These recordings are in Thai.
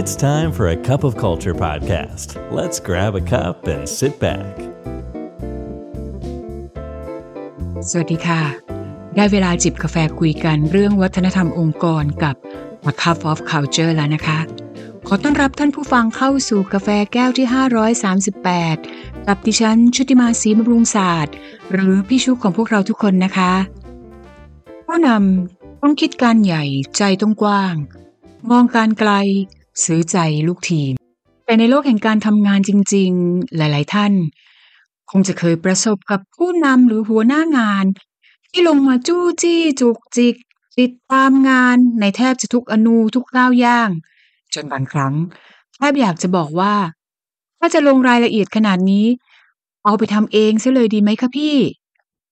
It's time for a cup of culture podcast. Let's grab a cup and sit back. สวัสดีค่ะ ได้เวลาจิบกาแฟคุยกันเรื่องวัฒนธรรมองค์กรกับ A Cup of Culture แล้วนะคะ ขอต้อนรับท่านผู้ฟังเข้าสู่กาแฟแก้วที่ 538 กับดิฉันชุติมาศรีบำรุงศาสตร์ หรือพี่ชุกของพวกเราทุกคนนะคะ ผู้นำต้องคิดการใหญ่ใจต้องกว้าง มองการไกล ซื้อใจลูกทีม แต่ในโลกแห่งการทำงานจริง ๆ หลาย ๆ ท่าน คงจะเคยประสบกับผู้นำหรือหัวหน้างาน ที่ลงมาจู้จี้จุกจิก ติดตามงานในแทบจะทุกอนูทุกก้าวย่าง จนบางครั้งแทบอยากจะบอกว่า ถ้าจะลงรายละเอียดขนาดนี้ เอาไปทำเองซะเลยดีไหมคะพี่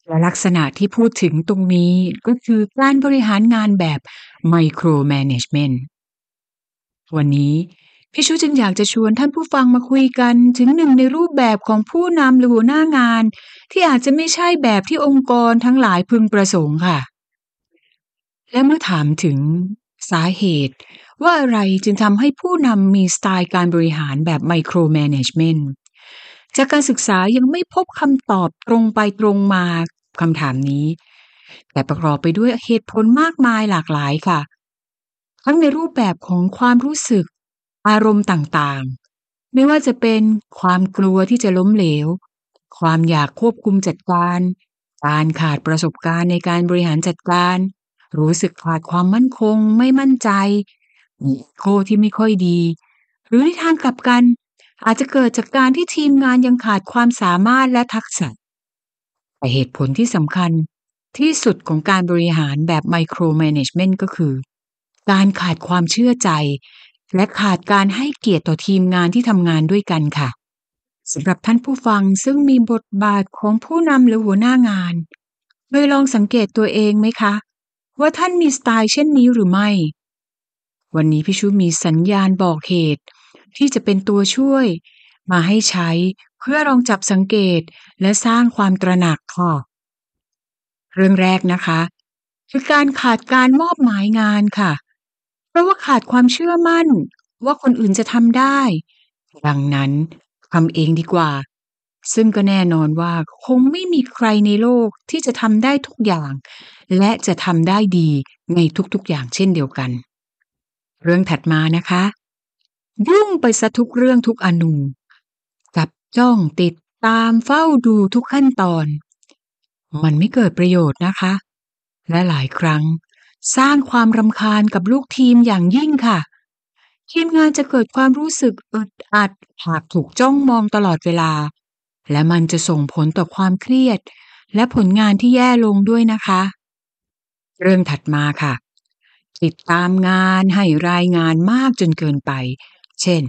และลักษณะที่พูดถึงตรงนี้ก็คือการบริหารงานแบบ micro management วันนี้พี่ชูจึงอยากจะชวนท่านผู้ฟังมาคุยกันถึงหนึ่งในรูปแบบของผู้นำหรือหัวหน้างาน ที่อาจจะไม่ใช่แบบที่องค์กรทั้งหลายพึงประสงค์ค่ะ และเมื่อถามถึงสาเหตุ ว่าอะไรจึงทำให้ผู้นำมีสไตล์การบริหารแบบ micro management จากการศึกษายังไม่พบคำตอบตรงไปตรงมาคำถามนี้ แต่ประกอบไปด้วยเหตุผลมากมายหลากหลายค่ะ ทั้งในรูปแบบของความรู้สึก อารมณ์ต่างๆ ไม่ว่าจะเป็นความกลัวที่จะล้มเหลว ความอยากควบคุมจัดการ การขาดประสบการณ์ในการบริหารจัดการ รู้สึกขาดความมั่นคง ไม่มั่นใจมีโคที่ไม่ค่อยดี หรือในทางกลับกัน อาจจะเกิดจากการที่ทีมงานยังขาดความสามารถและทักษะแต่เหตุผลที่สำคัญที่สุดของการบริหารแบบไมโครแมネจเมนต์ก็คือ การขาดความเชื่อใจ และขาดการให้เกียรติต่อทีมงานที่ทำงานด้วยกันค่ะสำหรับท่านผู้ฟังซึ่งมีบทบาทของผู้นำหรือหัวหน้างานเคยลองสังเกตตัวเองไหมคะ ว่าท่านมีสไตล์เช่นนี้หรือไม่ วันนี้พี่ชูมีสัญญาณบอกเหตุ ที่จะเป็นตัวช่วย มาให้ใช้เพื่อลองจับสังเกตและสร้างความตระหนักค่ะเรื่องแรกนะคะ คือการขาดการมอบหมายงานค่ะ เพราะว่าขาดความเชื่อมั่นว่าคนอื่นจะทำได้ ดังนั้นทำเองดีกว่า ซึ่งก็แน่นอนว่าคงไม่มีใครในโลกที่จะทำได้ทุกอย่าง และจะทำได้ดีในทุกๆอย่างเช่นเดียวกัน เรื่องถัดมานะคะยุ่งไปซะทุกเรื่องทุกอนูจับจ้องติดตามเฝ้าดูทุกขั้นตอน มันไม่เกิดประโยชน์นะคะ และหลายครั้ง สร้างความรำคาญกับลูกทีมอย่างยิ่งค่ะ ทีมงานจะเกิดความรู้สึกอึดอัดหากถูกจ้องมองตลอดเวลา และมันจะส่งผลต่อความเครียด และผลงานที่แย่ลงด้วยนะคะ เรื่องถัดมาค่ะ ติดตามงานให้รายงานมากจนเกินไป เช่น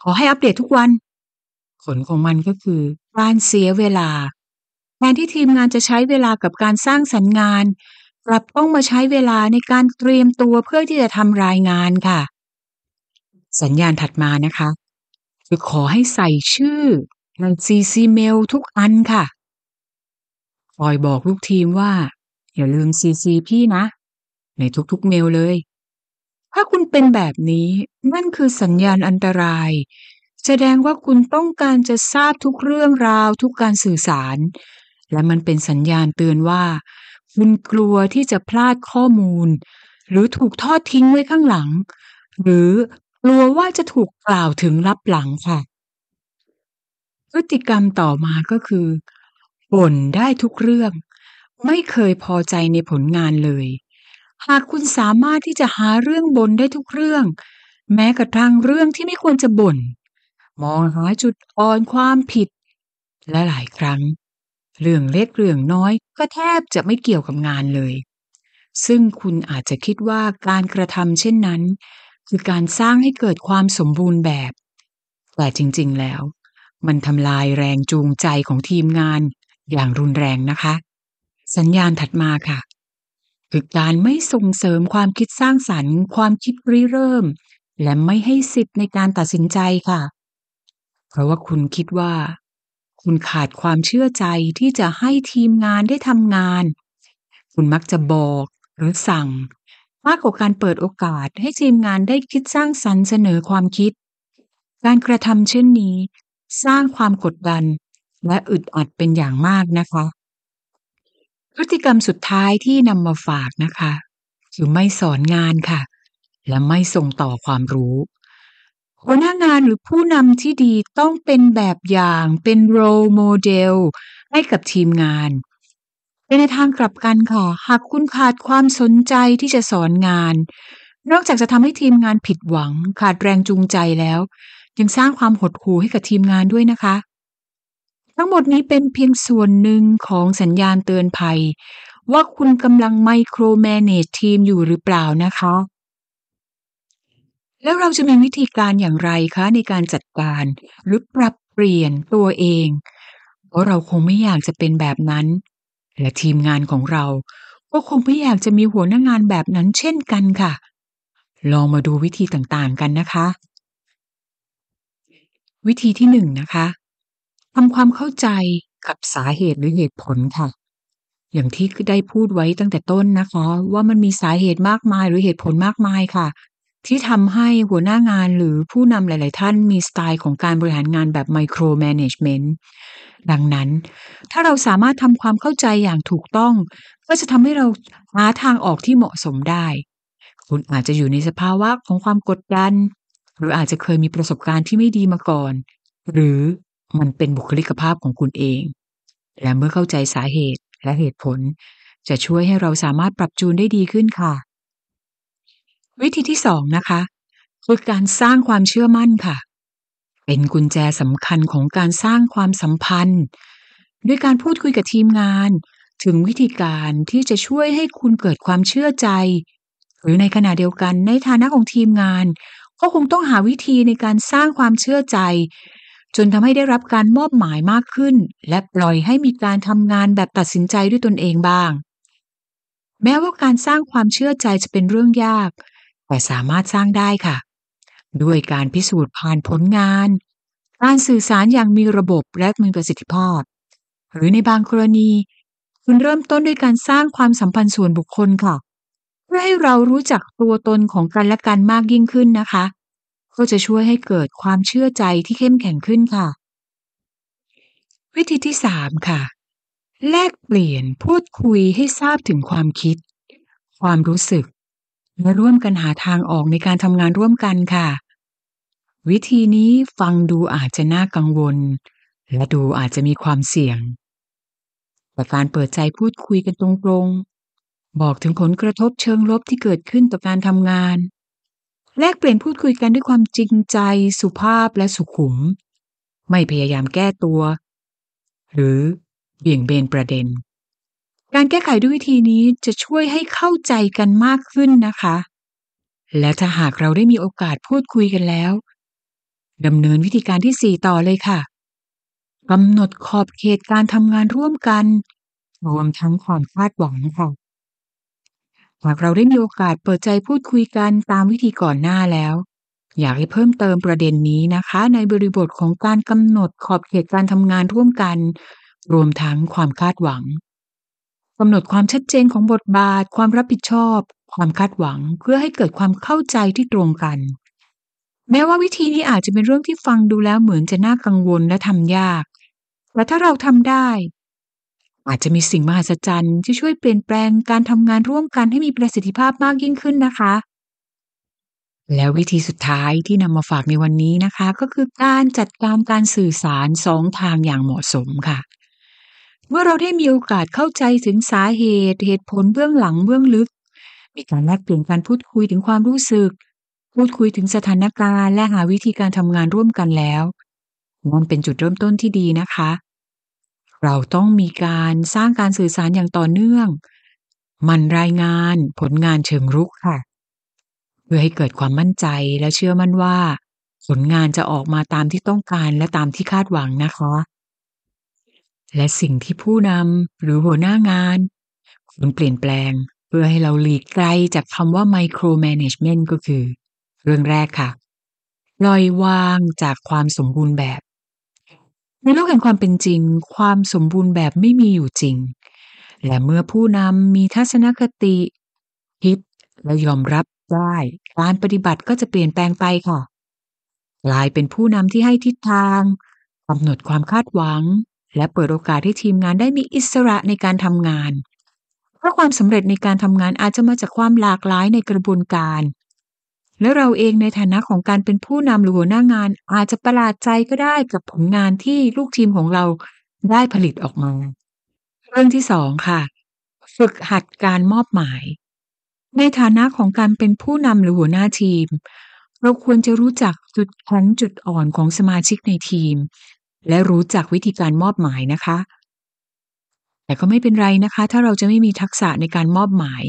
ขอให้อัปเดตทุกวัน ผลของมันก็คือการเสียเวลาแทนที่ทีมงานจะใช้เวลากับการสร้างสรรค์งาน กลับต้องมาใช้เวลาในการเตรียมตัวเพื่อที่จะทำรายงานค่ะ สัญญาณถัดมานะคะคือขอให้ใส่ชื่อใน CC Mail ทุกอันค่ะคอยบอกลูกทีมว่า อย่าลืม CC พี่นะ ในทุกๆเมลเลย ถ้าคุณเป็นแบบนี้นั่นคือสัญญาณอันตราย แสดงว่าคุณต้องการจะทราบทุกเรื่องราวทุกการสื่อสาร และมันเป็นสัญญาณเตือนว่า คุณกลัวที่จะพลาดข้อมูล หรือถูกทอดทิ้งไว้ข้างหลัง หรือกลัวว่าจะถูกกล่าวถึงลับหลังค่ะ พฤติกรรมต่อมาก็คือบ่นได้ทุกเรื่อง ไม่เคยพอใจในผลงานเลย หากคุณสามารถที่จะหาเรื่องบ่นได้ทุกเรื่อง แม้กระทั่งเรื่องที่ไม่ควรจะบ่นมองหาจุดอ่อนความผิดและหลายครั้ง เรื่องเล็กเรื่องน้อยก็แทบจะไม่เกี่ยวกับงานเลย ซึ่งคุณอาจจะคิดว่าการกระทำเช่นนั้น คือการสร้างให้เกิดความสมบูรณ์แบบ แต่จริง ๆ แล้ว มันทำลายแรงจูงใจของทีมงานอย่างรุนแรงนะคะ สัญญาณถัดมาค่ะ คือการไม่ส่งเสริมความคิดสร้างสรรค์ ความคิดริเริ่ม และไม่ให้สิทธิ์ในการตัดสินใจค่ะ เพราะว่าคุณคิดว่า คุณขาดความเชื่อใจที่จะให้ทีมงานได้ทำงาน คุณมักจะบอกหรือสั่ง มากกว่าการเปิดโอกาสให้ทีมงานได้คิดสร้างสรรค์เสนอความคิด การกระทำเช่นนี้ สร้างความกดดัน และอึดอัดเป็นอย่างมากนะคะ พฤติกรรมสุดท้ายที่นำมาฝากนะคะ คือไม่สอนงานค่ะ และไม่ส่งต่อความรู้ หัวหน้างานหรือผู้นำที่ดีต้องเป็นแบบอย่างเป็น role model ให้กับทีมงานในทางกลับกันค่ะ หากคุณขาดความสนใจที่จะสอนงาน นอกจากจะทำให้ทีมงานผิดหวัง ขาดแรงจูงใจแล้ว ยังสร้างความหดหู่ให้กับทีมงานด้วยนะคะ ทั้งหมดนี้เป็นเพียงส่วนหนึ่งของสัญญาณเตือนภัย ว่าคุณกำลังไมโครแมเนจทีมอยู่หรือเปล่านะคะ แล้วเราจะมีวิธีการอย่างไรคะในการจัดการ หรือปรับเปลี่ยนตัวเอง เพราะเราคงไม่อยากจะเป็นแบบนั้น และทีมงานของเรา ก็คงไม่อยากจะมีหัวหน้างานแบบนั้นเช่นกันค่ะ ลองมาดูวิธีต่างๆกันนะคะ วิธีที่หนึ่งนะคะทำความเข้าใจกับสาเหตุหรือเหตุผลค่ะ อย่างที่ได้พูดไว้ตั้งแต่ต้นนะคะ ว่ามันมีสาเหตุมากมายหรือเหตุผลมากมายค่ะ ที่ทำให้หัวหน้างานหรือผู้นำหลาย ๆ ท่านมีสไตล์ของการบริหารงานแบบไมโครแมネจเมนต์ดังนั้น ถ้าเราสามารถทำความเข้าใจอย่างถูกต้อง ก็จะทำให้เราหาทางออกที่เหมาะสมได้ คุณอาจจะอยู่ในสภาวะของความกดดัน หรืออาจจะเคยมีประสบการณ์ที่ไม่ดีมาก่อน หรือมันเป็นบุคลิกภาพของคุณเอง และเมื่อเข้าใจสาเหตุและเหตุผล จะช่วยให้เราสามารถปรับจูนได้ดีขึ้นค่ะ วิธีที่สองนะคะคือการสร้างความเชื่อมั่นค่ะ เป็นกุญแจสำคัญของการสร้างความสัมพันธ์ ด้วยการพูดคุยกับทีมงาน ถึงวิธีการที่จะช่วยให้คุณเกิดความเชื่อใจ หรือในขณะเดียวกันในฐานะของทีมงาน ก็คงต้องหาวิธีในการสร้างความเชื่อใจ จนทำให้ได้รับการมอบหมายมากขึ้น และปล่อยให้มีการทำงานแบบตัดสินใจด้วยตนเองบ้าง แม้ว่าการสร้างความเชื่อใจจะเป็นเรื่องยาก แต่สามารถสร้างได้ค่ะ ด้วยการพิสูจน์ผ่านผลงาน การสื่อสารอย่างมีระบบและมีประสิทธิภาพ หรือในบางกรณี คุณเริ่มต้นด้วยการสร้างความสัมพันธ์ส่วนบุคคลค่ะ เพื่อให้เรารู้จักตัวตนของกันและกันมากยิ่งขึ้นนะคะ ก็จะช่วยให้เกิดความเชื่อใจที่เข้มแข็งขึ้นค่ะ วิธีที่สามค่ะ แลกเปลี่ยนพูดคุยให้ทราบถึงความคิด ความรู้สึก และร่วมกันหาทางออกในการทำงานร่วมกันค่ะ วิธีนี้ฟังดูอาจจะน่ากังวล และดูอาจจะมีความเสี่ยงแต่การเปิดใจพูดคุยกันตรงๆ บอกถึงผลกระทบเชิงลบที่เกิดขึ้นต่อการทำงาน แลกเปลี่ยนพูดคุยกันด้วยความจริงใจ สุภาพและสุขุม ไม่พยายามแก้ตัว หรือเบี่ยงเบนประเด็น การแก้ไขด้วยวิธีนี้จะช่วยให้เข้าใจกันมากขึ้นนะคะ และถ้าหากเราได้มีโอกาสพูดคุยกันแล้วดำเนินวิธีการที่สี่ต่อเลยค่ะกำหนดขอบเขตการทำงานร่วมกัน รวมทั้งความคาดหวังค่ะหากเราได้มีโอกาสเปิดใจพูดคุยกันตามวิธีก่อนหน้าแล้ว อยากให้เพิ่มเติมประเด็นนี้นะคะ ในบริบทของการกำหนดขอบเขตการทำงานร่วมกัน รวมทั้งความคาดหวัง กำหนดความชัดเจนของบทบาท ความรับผิดชอบ ความคาดหวัง เพื่อให้เกิดความเข้าใจที่ตรงกัน แม้ว่าวิธีนี้อาจจะเป็นเรื่องที่ฟังดูแล้วเหมือนจะน่ากังวลและทำยาก แต่ถ้าเราทำได้ อาจจะมีสิ่งมหัศจรรย์ที่ช่วยเปลี่ยนแปลงการทำงานร่วมกันให้มีประสิทธิภาพมากยิ่งขึ้นนะคะ แล้ววิธีสุดท้ายที่นำมาฝากในวันนี้นะคะ ก็คือการจัดการการสื่อสารสองทางอย่างเหมาะสมค่ะ เมื่อเราได้มีโอกาสเข้าใจถึงสาเหตุเหตุผลเบื้องหลังเบื้องลึก มีการแลกเปลี่ยนการพูดคุยถึงความรู้สึก พูดคุยถึงสถานการณ์และหาวิธีการทำงานร่วมกันแล้วนั่นเป็นจุดเริ่มต้นที่ดีนะคะ เราต้องมีการสร้างการสื่อสารอย่างต่อเนื่อง มันรายงานผลงานเชิงรุกค่ะ เพื่อให้เกิดความมั่นใจและเชื่อมั่นว่า ผลงานจะออกมาตามที่ต้องการและตามที่คาดหวังนะคะ และสิ่งที่ผู้นำหรือหัวหน้างานควรเปลี่ยนแปลง เพื่อให้เราหลีกไกลจากคำว่า micromanagement ก็คือ เรื่องแรกค่ะปล่อยวางจากความสมบูรณ์แบบ ในโลกแห่งความเป็นจริง ความสมบูรณ์แบบไม่มีอยู่จริง และเมื่อผู้นำมีทัศนคติคิดและยอมรับได้การปฏิบัติก็จะเปลี่ยนแปลงไปค่ะกลายเป็นผู้นำที่ให้ทิศทางกำหนดความคาดหวัง และเปิดโอกาสให้ทีมงานได้มีอิสระในการทำงาน เพราะความสำเร็จในการทำงานอาจจะมาจากความหลากหลายในกระบวนการ และเราเองในฐานะของการเป็นผู้นำหรือหัวหน้างาน อาจจะประหลาดใจก็ได้กับผลงานที่ลูกทีมของเราได้ผลิตออกมา เรื่องที่สองค่ะ ฝึกหัดการมอบหมาย ในฐานะของการเป็นผู้นำหรือหัวหน้าทีม เราควรจะรู้จักจุดแข็งจุดอ่อนของสมาชิกในทีม และรู้จักวิธีการมอบหมายนะคะ แต่ก็ไม่เป็นไรนะคะ ถ้าเราจะไม่มีทักษะในการมอบหมาย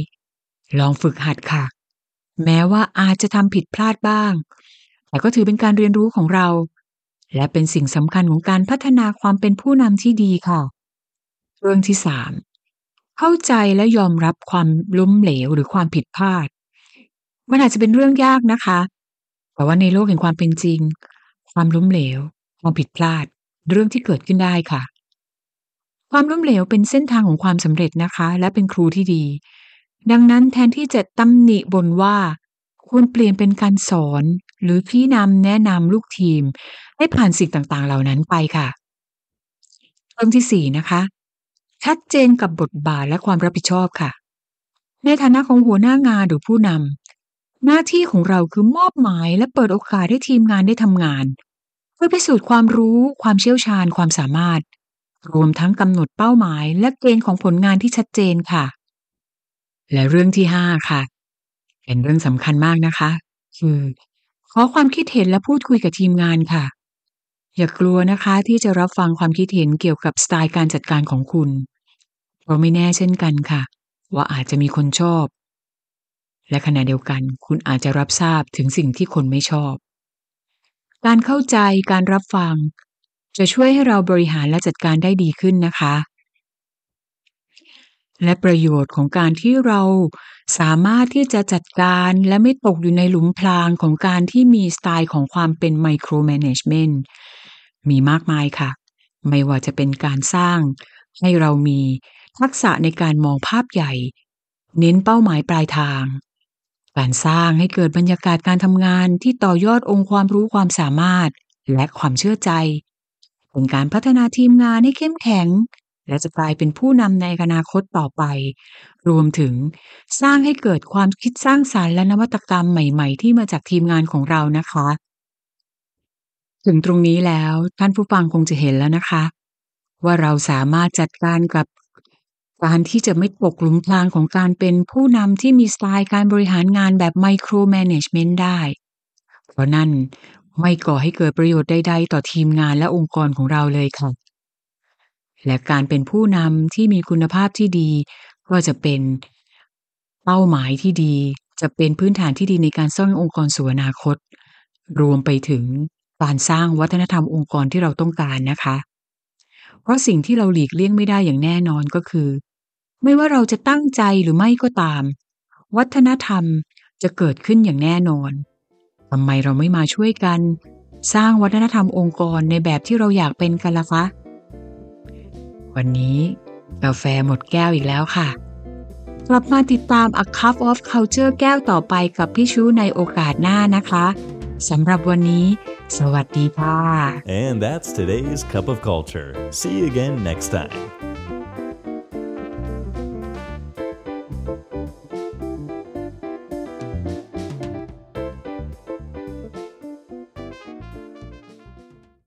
ลองฝึกหัดค่ะ แม้ว่าอาจจะทำผิดพลาดบ้าง แต่ก็ถือเป็นการเรียนรู้ของเรา และเป็นสิ่งสำคัญของการพัฒนาความเป็นผู้นำที่ดีค่ะ เรื่องที่สามเข้าใจและยอมรับความล้มเหลวหรือความผิดพลาด มันอาจจะเป็นเรื่องยากนะคะ แต่ว่าในโลกแห่งความเป็นจริง ความล้มเหลว ความผิดพลาด เรื่องที่เกิดขึ้นได้ค่ะ ความล้มเหลวเป็นเส้นทางของความสำเร็จนะคะ และเป็นครูที่ดี ดังนั้นแทนที่จะตำหนิบนว่า ควรเปลี่ยนเป็นการสอน หรือพี่นำแนะนำลูกทีม ให้ผ่านสิ่งต่างๆ เหล่านั้นไปค่ะเรื่องที่สี่นะคะ ชัดเจนกับบทบาทและความรับผิดชอบค่ะ ในฐานะของหัวหน้างานหรือผู้นำหน้าที่ของเราคือมอบหมายและเปิดโอกาสให้ทีมงานได้ทำงาน พื่อพิสูจน์ความรู้ ความเชี่ยวชาญ ความสามารถ รวมทั้งกำหนดเป้าหมาย และเกณฑ์ของผลงานที่ชัดเจนค่ะ และเรื่องที่ห้าค่ะ เป็นเรื่องสำคัญมากนะคะ คือ ขอความคิดเห็นและพูดคุยกับทีมงานค่ะ อย่ากลัวนะคะที่จะรับฟังความคิดเห็นเกี่ยวกับสไตล์การจัดการของคุณ เพราะไม่แน่เช่นกันค่ะ ว่าอาจจะมีคนชอบ และขณะเดียวกัน คุณอาจจะรับทราบถึงสิ่งที่คนไม่ชอบ การเข้าใจการรับฟัง จะช่วยให้เราบริหารและจัดการได้ดีขึ้นนะคะ และประโยชน์ของการที่เราสามารถที่จะจัดการและไม่ตกอยู่ในหลุมพรางของการที่มีสไตล์ของความเป็นไมโครแมネจเมนต์มีมากมายค่ะ ไม่ว่าจะเป็นการสร้าง ให้เรามีทักษะในการมองภาพใหญ่ เน้นเป้าหมายปลายทาง การสร้างให้เกิดบรรยากาศการทำงานที่ต่อยอดองค์ความรู้ความสามารถ และความเชื่อใจเป็นการพัฒนาทีมงานให้เข้มแข็ง และจะกลายเป็นผู้นำในอนาคตต่อไป รวมถึงสร้างให้เกิดความคิดสร้างสารรค์และนวัตกรรมใหม่ ๆ ที่มาจากทีมงานของเรานะคะ ถึงตรงนี้แล้วท่านผู้ฟังคงจะเห็นแล้วนะคะ ว่าเราสามารถจัดการกับ การที่จะไม่ตกหลุมพรางของการเป็นผู้นำที่มีสไตล์การบริหารงานแบบไมโครแมネจเมนต์ได้ เพราะนั่นไม่ก่อให้เกิดประโยชน์ใดๆ ต่อทีมงานและองค์กรของเราเลยค่ะ และการเป็นผู้นำที่มีคุณภาพที่ดี ก็จะเป็นเป้าหมายที่ดี จะเป็นพื้นฐานที่ดีในการสร้างองค์กรสู่อนาคต รวมไปถึงการสร้างวัฒนธรรมองค์กรที่เราต้องการนะคะ เพราะสิ่งที่เราหลีกเลี่ยงไม่ได้อย่างแน่นอนก็คือ ไม่ว่าเราจะตั้งใจหรือไม่ก็ตาม วัฒนธรรมจะเกิดขึ้นอย่างแน่นอนทำไมเราไม่มาช่วยกัน สร้างวัฒนธรรมองค์กรในแบบที่เราอยากเป็นกันล่ะคะ วันนี้กาแฟหมดแก้วอีกแล้วค่ะ กลับมาติดตาม A Cup of Culture แก้วต่อไปกับพี่ชูในโอกาสหน้านะคะสำหรับวันนี้ สวัสดีค่ะ And that's today's Cup of Culture. See you again next time.